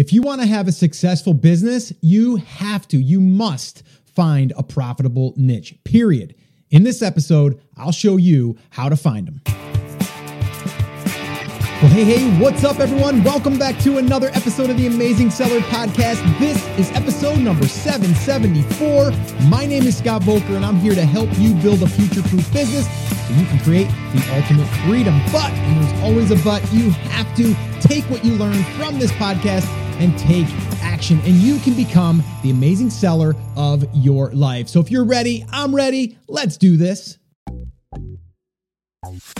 If you want to have a successful business, you have to, you must find a profitable niche, period. In this episode, I'll show you how to find them. Well, hey, hey, what's up, everyone? Welcome back to another episode of the Amazing Seller Podcast. This is episode number 774. My name is Scott Voelker, and I'm here to help you build a future proof business so you can create the ultimate freedom. But, and there's always a but, you have to take what you learn from this podcast and take action, and you can become the amazing seller of your life. So, if you're ready, I'm ready. Let's do this.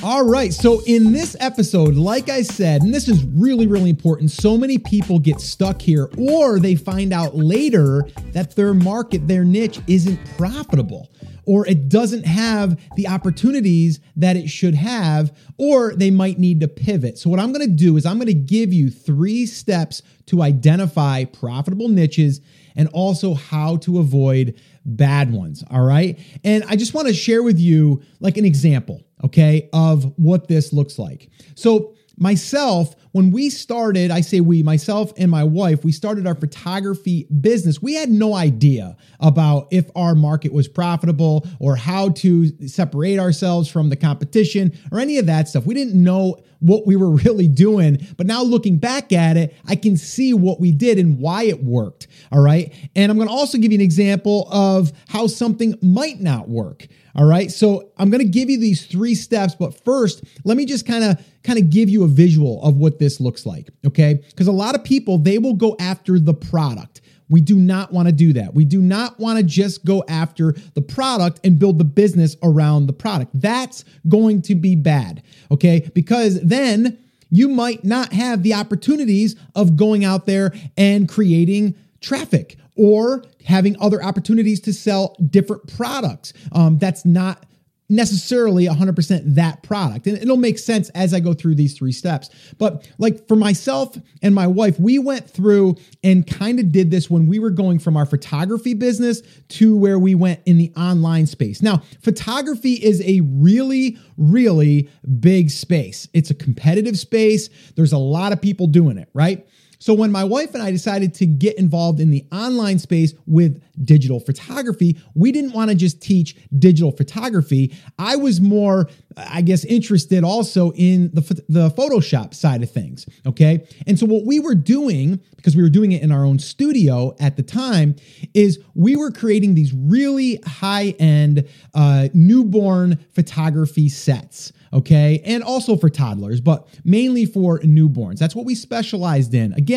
All right. So, in this episode, like I said, and this is really, really important, so many people get stuck here or they find out later that their market, their niche isn't profitable or it doesn't have the opportunities that it should have, or they might need to pivot. So, what I'm to do is I'm to give you three steps to identify profitable niches and also how to avoid bad ones. All right. And I just want to share with you like an example, okay, of what this looks like. So, myself, when we started, I say we, myself and my wife, we started our photography business. We had no idea about if our market was profitable or how to separate ourselves from the competition or any of that stuff. We didn't know what we were really doing. But now looking back at it, I can see what we did and why it worked. All right. And I'm going to also give you an example of how something might not work. All right. So I'm going to give you these three steps, but first, let me just kind of kind of give you a visual of what this looks like, okay? Because a lot of people they will go after the product. We do not want to do that. We do not want to just go after the product and build the business around the product. That's going to be bad, okay? Because then you might not have the opportunities of going out there and creating traffic or having other opportunities to sell different products. Um, that's not necessarily 100% that product. And it'll make sense as I go through these three steps. But like for myself and my wife, we went through and kind of did this when we were going from our photography business to where we went in the online space. Now, photography is a really, really big space. It's a competitive space. There's a lot of people doing it, right? So when my wife and I decided to get involved in the online space with digital photography, we didn't want to just teach digital photography. I was more, I guess, interested also in the, the Photoshop side of things. Okay. And so what we were doing, because we were doing it in our own studio at the time, is we were creating these really high end uh, newborn photography sets okay? And also for toddlers, but mainly for newborns. That's what we specialized in. Again,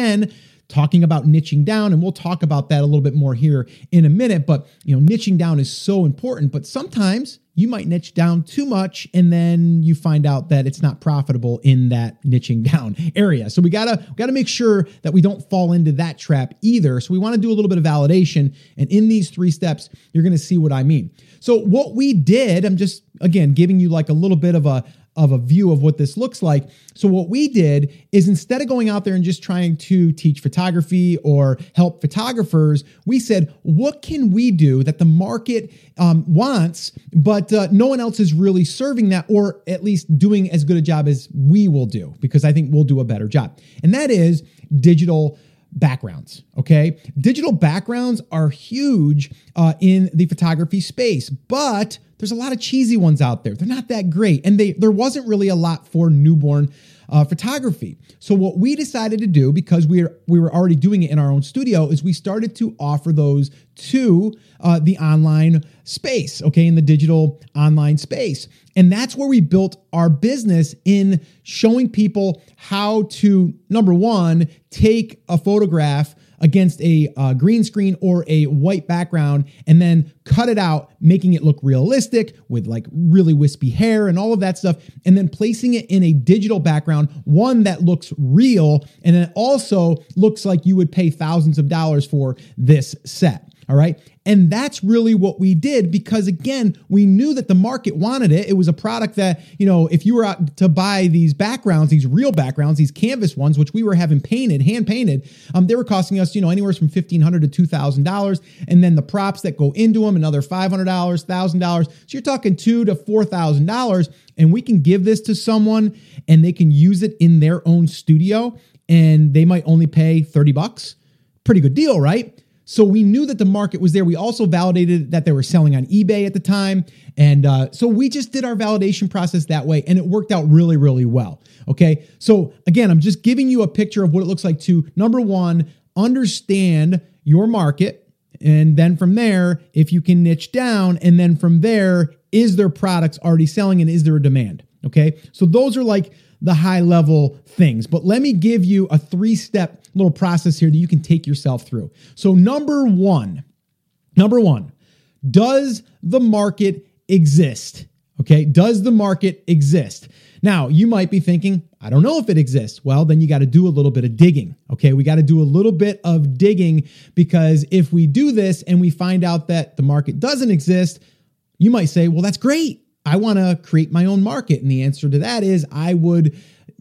talking about niching down and we'll talk about that a little bit more here in a minute but you know niching down is so important but sometimes you might niche down too much and then you find out that it's not profitable in that niching down area. So we gotta we gotta make sure that we don't fall into that trap either. So we want to do a little bit of validation and in these three steps you're gonna see what i mean. So what we did i'm just again giving you like a little bit of a of a view of what this looks like. So, what we did is instead of going out there and just trying to teach photography or help photographers, we said, what can we do that the market um, wants, but uh, no one else is really serving that or at least doing as good a job as we will do? Because I think we'll do a better job. And that is digital backgrounds. Okay. Digital backgrounds are huge uh, in the photography space, but there's a lot of cheesy ones out there. They're not that great. And they there wasn't really a lot for newborn uh, photography. So what we decided to do, because we were, we were already doing it in our own studio, is we started to offer those to uh, the online space, okay, in the digital online space. And that's where we built our business in showing people how to, number one, take a photograph against a uh, green screen or a white background and then cut it out, making it look realistic with like really wispy hair and all of that stuff, and then placing it in a digital background, one that looks real and it also looks like you would pay thousands of dollars for this set. All right. And that's really what we did because again, we knew that the market wanted it. It was a product that, you know, if you were out to buy these backgrounds, these real backgrounds, these canvas ones, which we were having painted, hand painted, um, they were costing us, you know, anywhere from $1,500 to $2,000. And then the props that go into them, another $500, $1,000. So you're talking two to $4,000. And we can give this to someone and they can use it in their own studio and they might only pay 30 bucks. Pretty good deal, right? So we knew that the market was there. We also validated that they were selling on eBay at the time. And uh, so we just did our validation process that way, and it worked out really, really well. Okay. So again, I'm just giving you a picture of what it looks like to number one, understand your market. And then from there, if you can niche down, and then from there, is there products already selling and is there a demand? Okay. So those are like the high level things. But let me give you a three step little process here that you can take yourself through. So, number one, number one, does the market exist? Okay. Does the market exist? Now, you might be thinking, I don't know if it exists. Well, then you got to do a little bit of digging. Okay. We got to do a little bit of digging because if we do this and we find out that the market doesn't exist, you might say, well, that's great. I want to create my own market. And the answer to that is I would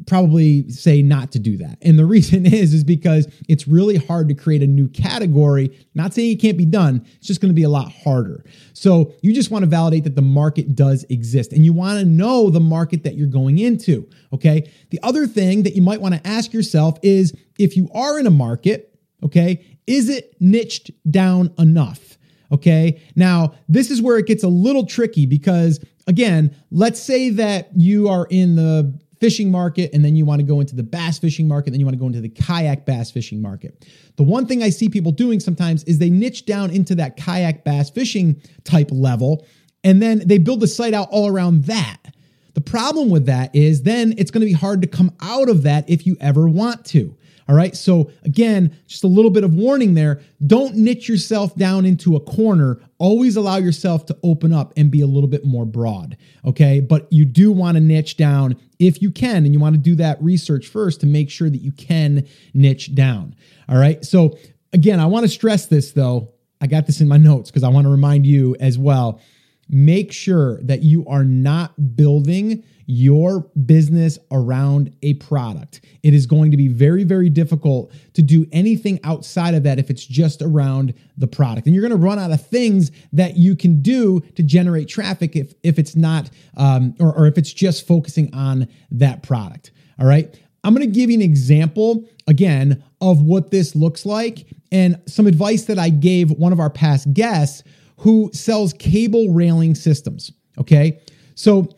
probably say not to do that. And the reason is is because it's really hard to create a new category. Not saying it can't be done, it's just going to be a lot harder. So, you just want to validate that the market does exist and you want to know the market that you're going into, okay? The other thing that you might want to ask yourself is if you are in a market, okay, is it niched down enough? Okay. Now, this is where it gets a little tricky because, again, let's say that you are in the fishing market and then you want to go into the bass fishing market, then you want to go into the kayak bass fishing market. The one thing I see people doing sometimes is they niche down into that kayak bass fishing type level and then they build the site out all around that. The problem with that is then it's going to be hard to come out of that if you ever want to. All right. So, again, just a little bit of warning there. Don't niche yourself down into a corner. Always allow yourself to open up and be a little bit more broad. Okay. But you do want to niche down if you can. And you want to do that research first to make sure that you can niche down. All right. So, again, I want to stress this though. I got this in my notes because I want to remind you as well. Make sure that you are not building your business around a product. It is going to be very, very difficult to do anything outside of that if it's just around the product. And you're going to run out of things that you can do to generate traffic if, if it's not, um, or, or if it's just focusing on that product. All right. I'm going to give you an example again of what this looks like and some advice that I gave one of our past guests who sells cable railing systems. Okay. So,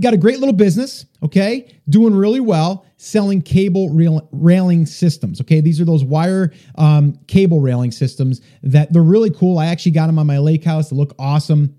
got a great little business, okay, doing really well, selling cable rail, railing systems. Okay, these are those wire um, cable railing systems that they're really cool. I actually got them on my lake house. They look awesome,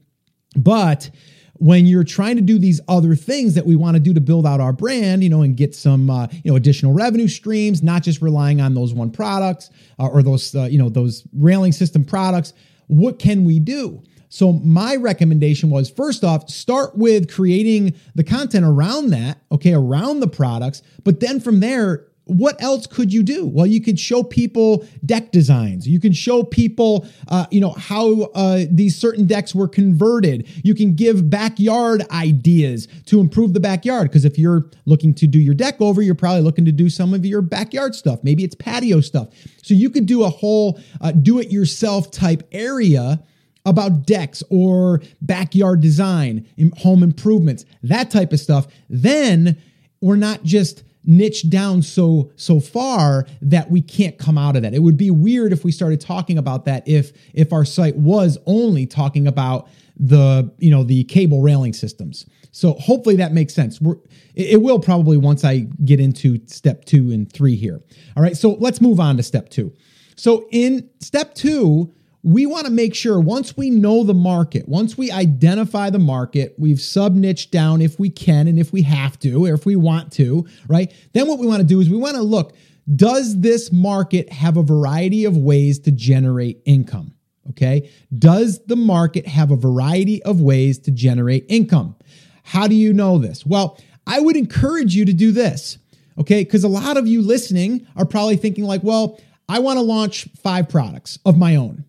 but when you're trying to do these other things that we want to do to build out our brand, you know, and get some, uh, you know, additional revenue streams, not just relying on those one products uh, or those, uh, you know, those railing system products. What can we do? So my recommendation was first off, start with creating the content around that, okay, around the products, but then from there, what else could you do? Well, you could show people deck designs. You can show people, uh, you know, how uh, these certain decks were converted. You can give backyard ideas to improve the backyard. Because if you're looking to do your deck over, you're probably looking to do some of your backyard stuff. Maybe it's patio stuff. So you could do a whole uh, do-it-yourself type area about decks or backyard design, home improvements, that type of stuff, then we're not just niche down so so far that we can't come out of that. It would be weird if we started talking about that if if our site was only talking about the you know the cable railing systems. So hopefully that makes sense. We're, it will probably once I get into step 2 and 3 here. All right, so let's move on to step 2. So in step 2, we want to make sure once we know the market, once we identify the market, we've sub niched down if we can and if we have to, or if we want to, right? Then what we want to do is we want to look does this market have a variety of ways to generate income? Okay. Does the market have a variety of ways to generate income? How do you know this? Well, I would encourage you to do this. Okay. Because a lot of you listening are probably thinking, like, well, I want to launch five products of my own.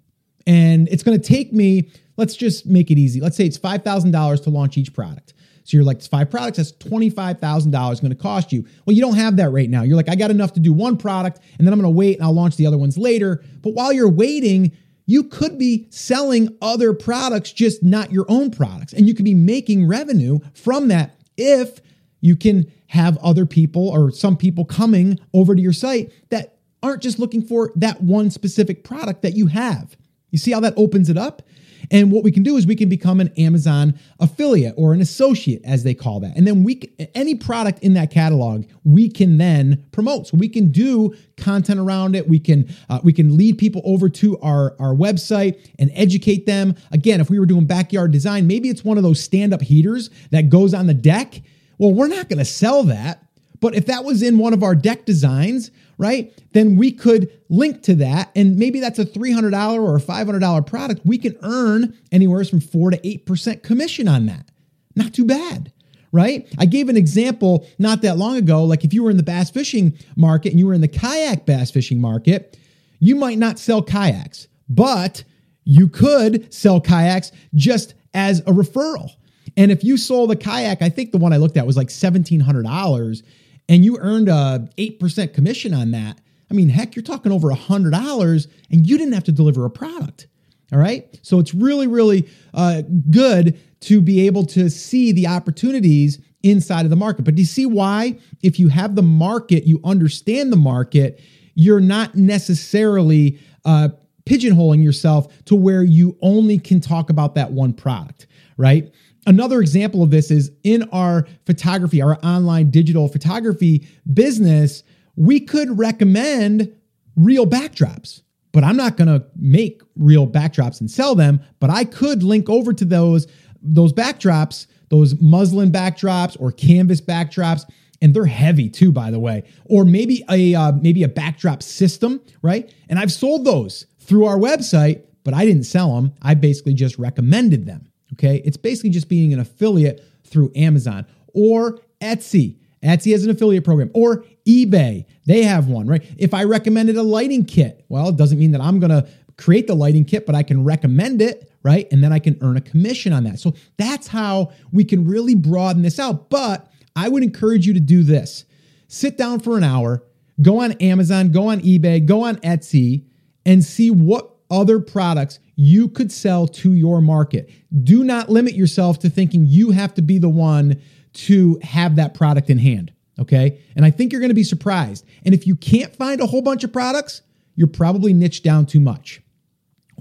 And it's going to take me, let's just make it easy. Let's say it's $5,000 to launch each product. So you're like, it's five products, that's $25,000 going to cost you. Well, you don't have that right now. You're like, I got enough to do one product and then I'm going to wait and I'll launch the other ones later. But while you're waiting, you could be selling other products, just not your own products. And you could be making revenue from that if you can have other people or some people coming over to your site that aren't just looking for that one specific product that you have. You see how that opens it up? And what we can do is we can become an Amazon affiliate or an associate, as they call that. And then we, any product in that catalog, we can then promote. So we can do content around it. We can uh, we can lead people over to our our website and educate them. Again, if we were doing backyard design, maybe it's one of those stand up heaters that goes on the deck. Well, we're not going to sell that. But if that was in one of our deck designs, right, then we could link to that. And maybe that's a $300 or a $500 product. We can earn anywhere from 4 to 8% commission on that. Not too bad right? I gave an example not that long ago. Like if you were in the bass fishing market and you were in the kayak bass fishing market, you might not sell kayaks, but you could sell kayaks just as a referral. And if you sold a kayak, I think the one I looked at was like $1,700 and you earned a 8% commission on that, I mean, heck, you're talking over $100 and you didn't have to deliver a product. All right. So it's really, really uh, good to be able to see the opportunities inside of the market. But do you see why? If you have the market, you understand the market, you're not necessarily uh, pigeonholing yourself to where you only can talk about that one product, right? Another example of this is in our photography, our online digital photography business, we could recommend real backdrops, but I'm not going to make real backdrops and sell them, but I could link over to those those backdrops, those muslin backdrops or canvas backdrops and they're heavy too by the way or maybe a uh, maybe a backdrop system right? And i've sold those through our website but i didn't sell them i basically just recommended them Okay. It's basically just being an affiliate through Amazon or Etsy. Etsy has an affiliate program or eBay. They have one, right? If I recommended a lighting kit, well, it doesn't mean that I'm going to create the lighting kit, but I can recommend it, right? And then I can earn a commission on that. So that's how we can really broaden this out. But I would encourage you to do this sit down for an hour, go on Amazon, go on eBay, go on Etsy, and see what other products you could sell to your market. Do not limit yourself to thinking you have to be the one to have that product in hand. Okay. And I think you're going to be surprised. And if you can't find a whole bunch of products, you're probably niched down too much.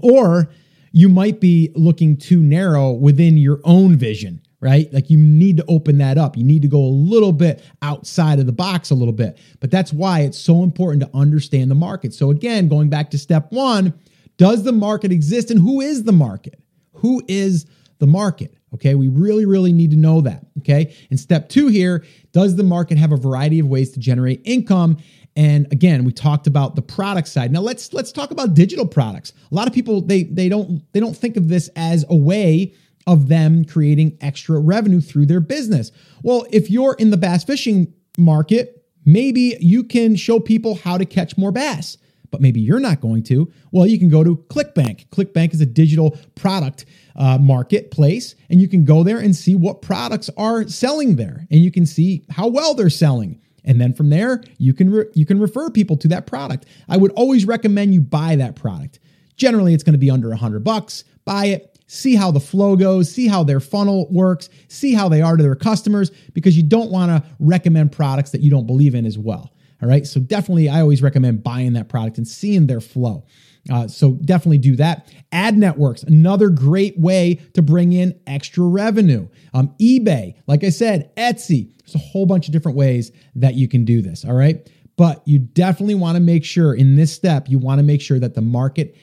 Or you might be looking too narrow within your own vision, right? Like you need to open that up. You need to go a little bit outside of the box a little bit. But that's why it's so important to understand the market. So, again, going back to step one, does the market exist and who is the market? Who is the market? Okay, we really, really need to know that. Okay, and step two here does the market have a variety of ways to generate income? And again, we talked about the product side. Now let's let's talk about digital products. A lot of people they they don't they don't think of this as a way of them creating extra revenue through their business. Well, if you're in the bass fishing market, maybe you can show people how to catch more bass but maybe you're not going to, well, you can go to ClickBank. ClickBank is a digital product uh, marketplace, and you can go there and see what products are selling there, and you can see how well they're selling. And then from there, you can re- you can refer people to that product. I would always recommend you buy that product. Generally, it's going to be under a hundred bucks. Buy it, see how the flow goes, see how their funnel works, see how they are to their customers, because you don't want to recommend products that you don't believe in as well. All right. So definitely, I always recommend buying that product and seeing their flow. Uh, so definitely do that. Ad networks, another great way to bring in extra revenue. Um, eBay, like I said, Etsy. There's a whole bunch of different ways that you can do this. All right. But you definitely want to make sure in this step, you want to make sure that the market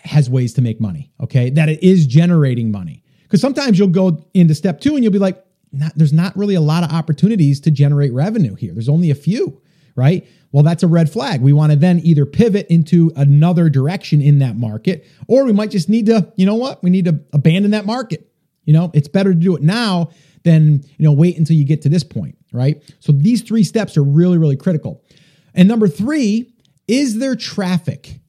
has ways to make money. Okay. That it is generating money. Because sometimes you'll go into step two and you'll be like, not, there's not really a lot of opportunities to generate revenue here. There's only a few right? Well, that's a red flag. We want to then either pivot into another direction in that market, or we might just need to, you know what? We need to abandon that market. You know, it's better to do it now than, you know, wait until you get to this point, right? So these three steps are really, really critical. And number three, is there traffic?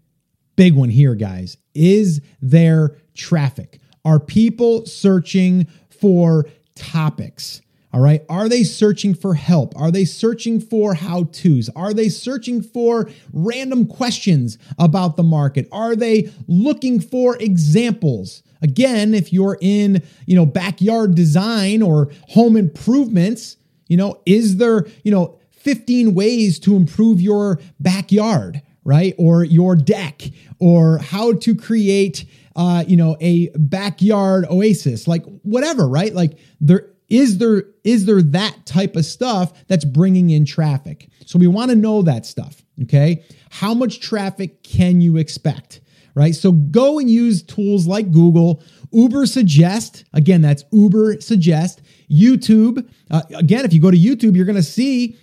Big one here, guys. Is there traffic? Are people searching for topics? All right. Are they searching for help? Are they searching for how to's? Are they searching for random questions about the market? Are they looking for examples? Again, if you're in, you know, backyard design or home improvements, You know, is there, you know, 15 ways to improve your backyard, right? Or your deck, or how to create, uh, you know, a backyard oasis, like whatever, right? Like there is there is there that type of stuff that's bringing in traffic. So we want to know that stuff, okay? How much traffic can you expect? Right? So go and use tools like Google, Ubersuggest. Again, that's Ubersuggest. YouTube. Uh, again, if you go to YouTube, you're going to see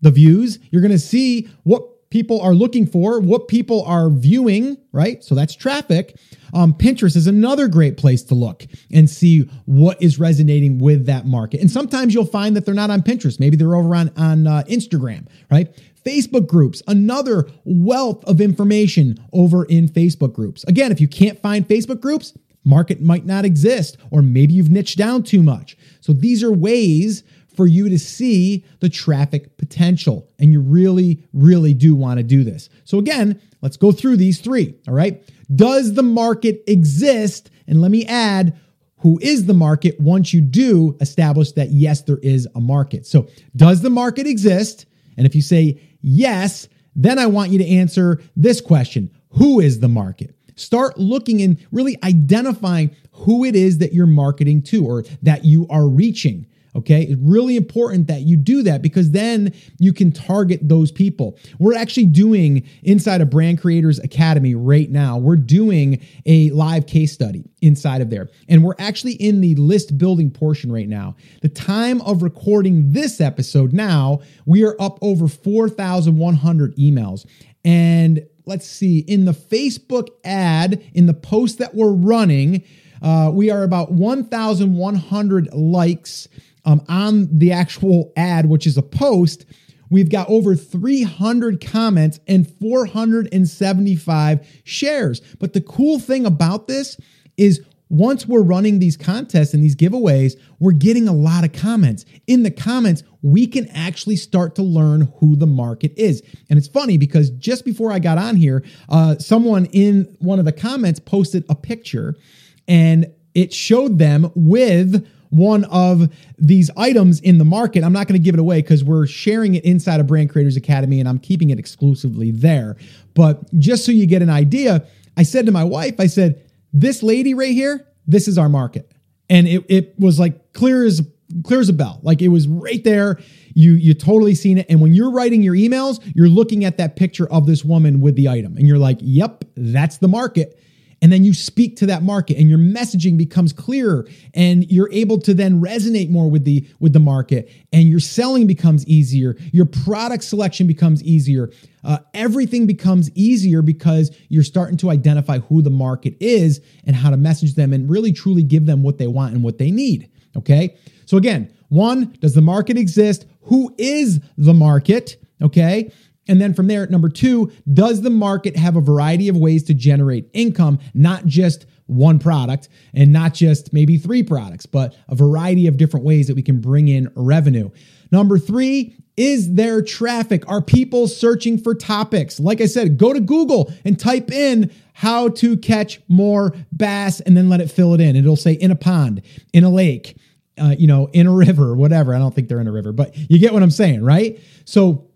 the views. You're going to see what people are looking for, what people are viewing, right? So that's traffic. Um, Pinterest is another great place to look and see what is resonating with that market. And sometimes you'll find that they're not on Pinterest. Maybe they're over on, on uh, Instagram, right? Facebook groups, another wealth of information over in Facebook groups. Again, if you can't find Facebook groups, market might not exist, or maybe you've niched down too much. So these are ways for you to see the traffic potential. And you really, really do want to do this. So, again, let's go through these three. All right. Does the market exist? And let me add, who is the market once you do establish that, yes, there is a market. So, does the market exist? And if you say yes, then I want you to answer this question Who is the market? Start looking and really identifying who it is that you're marketing to or that you are reaching. Okay, it's really important that you do that because then you can target those people. We're actually doing inside of Brand Creators Academy right now, we're doing a live case study inside of there. And we're actually in the list building portion right now. The time of recording this episode now, we are up over 4,100 emails. And let's see, in the Facebook ad, in the post that we're running, uh, we are about 1,100 likes um, on the actual ad, which is a post, we've got over 300 comments and 475 shares. But the cool thing about this is once we're running these contests and these giveaways, we're getting a lot of comments. In the comments, we can actually start to learn who the market is. And it's funny because just before I got on here, uh, someone in one of the comments posted a picture and it showed them with one of these items in the market. I'm not going to give it away because we're sharing it inside of Brand Creators Academy and I'm keeping it exclusively there. But just so you get an idea, I said to my wife, I said, this lady right here, this is our market. And it, it was like clear as clear as a bell. Like it was right there. You you totally seen it. And when you're writing your emails, you're looking at that picture of this woman with the item and you're like, yep, that's the market and then you speak to that market and your messaging becomes clearer and you're able to then resonate more with the with the market and your selling becomes easier. Your product selection becomes easier. Uh, everything becomes easier because you're starting to identify who the market is and how to message them and really truly give them what they want and what they need okay? So again one does the market exist? Who is the market? Okay and then from there, number two, does the market have a variety of ways to generate income, not just one product and not just maybe three products, but a variety of different ways that we can bring in revenue? Number three, is there traffic? Are people searching for topics? Like I said, go to Google and type in how to catch more bass and then let it fill it in. It'll say in a pond, in a lake, uh, you know, in a river, whatever. I don't think they're in a river, but you get what I'm saying, right? So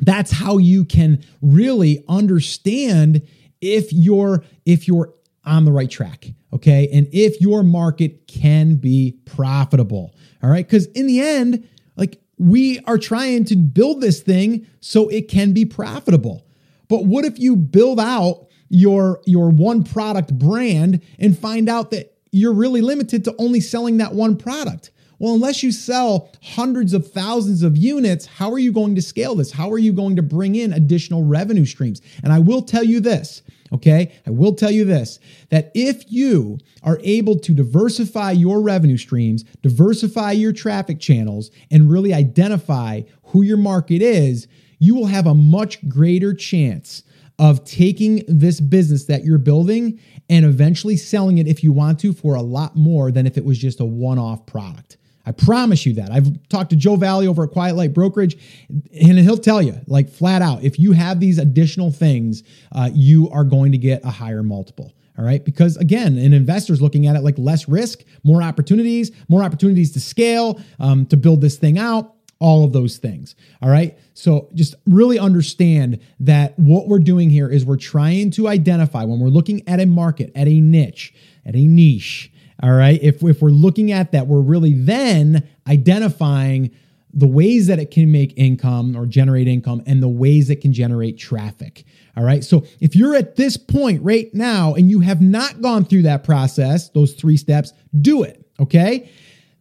that's how you can really understand if you're if you're on the right track okay? And if your market can be profitable all right? Because in the end like we are trying to build this thing so it can be profitable. But what if you build out your your one product brand and find out that you're really limited to only selling that one product well, unless you sell hundreds of thousands of units, how are you going to scale this? How are you going to bring in additional revenue streams? And I will tell you this, okay? I will tell you this that if you are able to diversify your revenue streams, diversify your traffic channels, and really identify who your market is, you will have a much greater chance of taking this business that you're building and eventually selling it if you want to for a lot more than if it was just a one off product. I promise you that. I've talked to Joe Valley over at Quiet Light Brokerage, and he'll tell you, like flat out, if you have these additional things, uh, you are going to get a higher multiple. All right. Because again, an investor's looking at it like less risk, more opportunities, more opportunities to scale, um, to build this thing out. all of those things. All right. So just really understand that what we're doing here is we're trying to identify when we're looking at a market, at a niche, at a niche. All right. If, if we're looking at that, we're really then identifying the ways that it can make income or generate income and the ways it can generate traffic. All right. So if you're at this point right now and you have not gone through that process, those three steps, do it. Okay.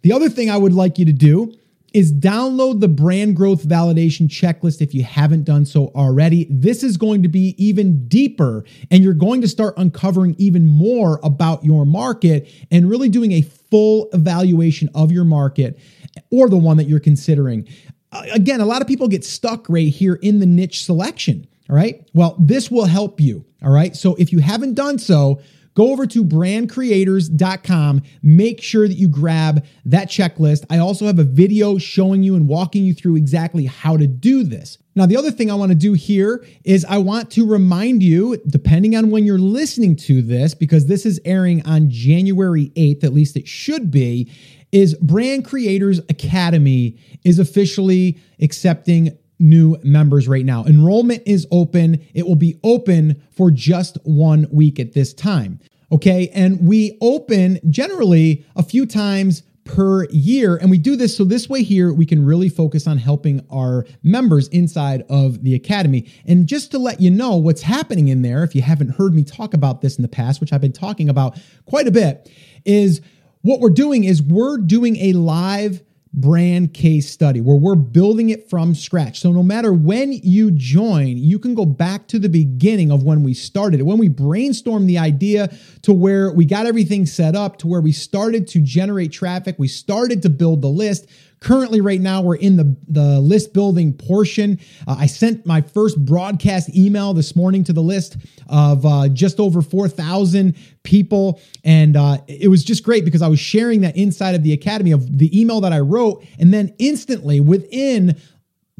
The other thing I would like you to do is download the brand growth validation checklist if you haven't done so already. This is going to be even deeper, and you're going to start uncovering even more about your market and really doing a full evaluation of your market or the one that you're considering. Again, a lot of people get stuck right here in the niche selection. All right. Well, this will help you. All right. So if you haven't done so, Go over to brandcreators.com. Make sure that you grab that checklist. I also have a video showing you and walking you through exactly how to do this. Now, the other thing I want to do here is I want to remind you, depending on when you're listening to this, because this is airing on January 8th, at least it should be, is Brand Creators Academy is officially accepting new members right now. Enrollment is open. It will be open for just one week at this time. Okay. And we open generally a few times per year. And we do this so this way here we can really focus on helping our members inside of the academy. And just to let you know what's happening in there, if you haven't heard me talk about this in the past, which I've been talking about quite a bit, is what we're doing is we're doing a live brand case study where we're building it from scratch. So no matter when you join, you can go back to the beginning of when we started, when we brainstormed the idea to where we got everything set up to where we started to generate traffic, we started to build the list, Currently, right now, we're in the, the list building portion. Uh, I sent my first broadcast email this morning to the list of uh, just over 4,000 people. And uh, it was just great because I was sharing that inside of the Academy of the email that I wrote. And then instantly, within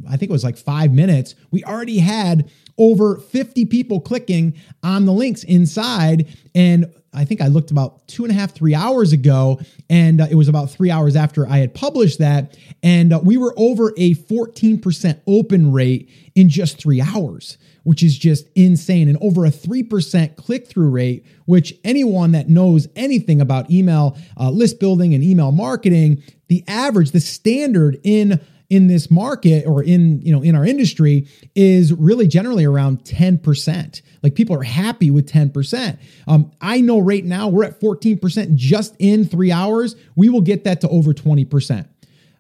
I think it was like five minutes, we already had over 50 people clicking on the links inside. And I think I looked about two and a half, three hours ago, and uh, it was about three hours after I had published that. And uh, we were over a 14% open rate in just three hours, which is just insane. And over a 3% click through rate, which anyone that knows anything about email uh, list building and email marketing, the average, the standard in in this market or in you know in our industry is really generally around 10% like people are happy with 10% um, i know right now we're at 14% just in three hours we will get that to over 20%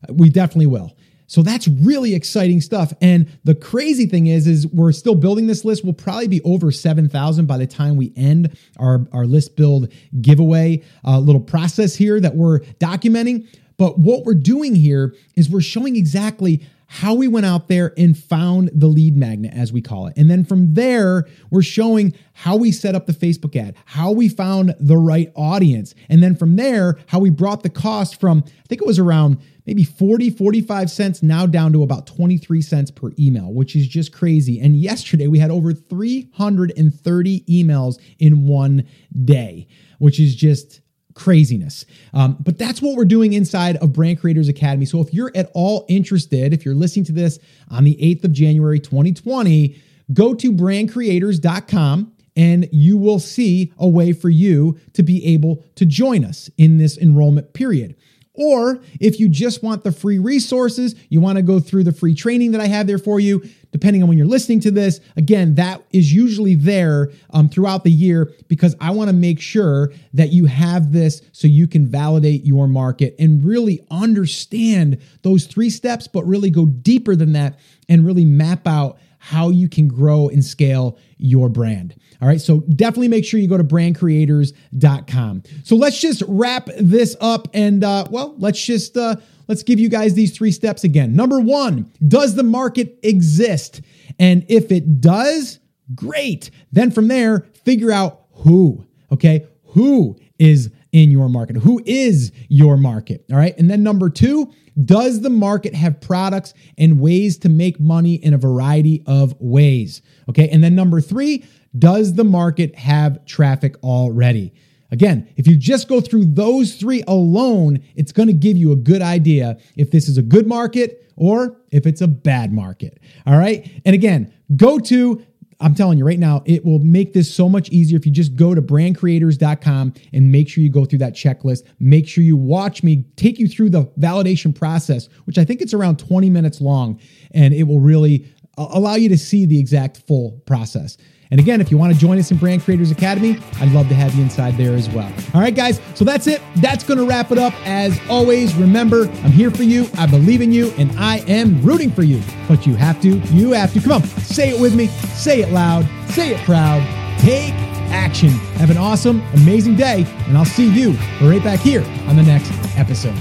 we definitely will so that's really exciting stuff. And the crazy thing is, is we're still building this list. We'll probably be over 7,000 by the time we end our, our list build giveaway uh, little process here that we're documenting. But what we're doing here is we're showing exactly how we went out there and found the lead magnet, as we call it. And then from there, we're showing how we set up the Facebook ad, how we found the right audience. And then from there, how we brought the cost from, I think it was around maybe 40, 45 cents, now down to about 23 cents per email, which is just crazy. And yesterday, we had over 330 emails in one day, which is just craziness. Um, but that's what we're doing inside of Brand Creators Academy. So if you're at all interested, if you're listening to this on the 8th of January 2020, go to brandcreators.com and you will see a way for you to be able to join us in this enrollment period. Or if you just want the free resources, you want to go through the free training that I have there for you, depending on when you're listening to this, again, that is usually there um, throughout the year because I want to make sure that you have this so you can validate your market and really understand those three steps, but really go deeper than that and really map out how you can grow and scale your brand. All right. So definitely make sure you go to brandcreators.com. So let's just wrap this up and, uh, well, let's just, uh, let's give you guys these three steps again. Number one, does the market exist? And if it does, great. Then from there, figure out who, okay? Who is in your market? Who is your market? All right. And then number two, does the market have products and ways to make money in a variety of ways? Okay. And then number three, does the market have traffic already? Again, if you just go through those three alone, it's going to give you a good idea if this is a good market or if it's a bad market. All right. And again, go to I'm telling you right now, it will make this so much easier if you just go to brandcreators.com and make sure you go through that checklist. Make sure you watch me take you through the validation process, which I think it's around 20 minutes long, and it will really allow you to see the exact full process. And again, if you want to join us in Brand Creators Academy, I'd love to have you inside there as well. All right, guys. So that's it. That's going to wrap it up. As always, remember, I'm here for you. I believe in you and I am rooting for you. But you have to, you have to. Come on, say it with me. Say it loud. Say it proud. Take action. Have an awesome, amazing day. And I'll see you right back here on the next episode.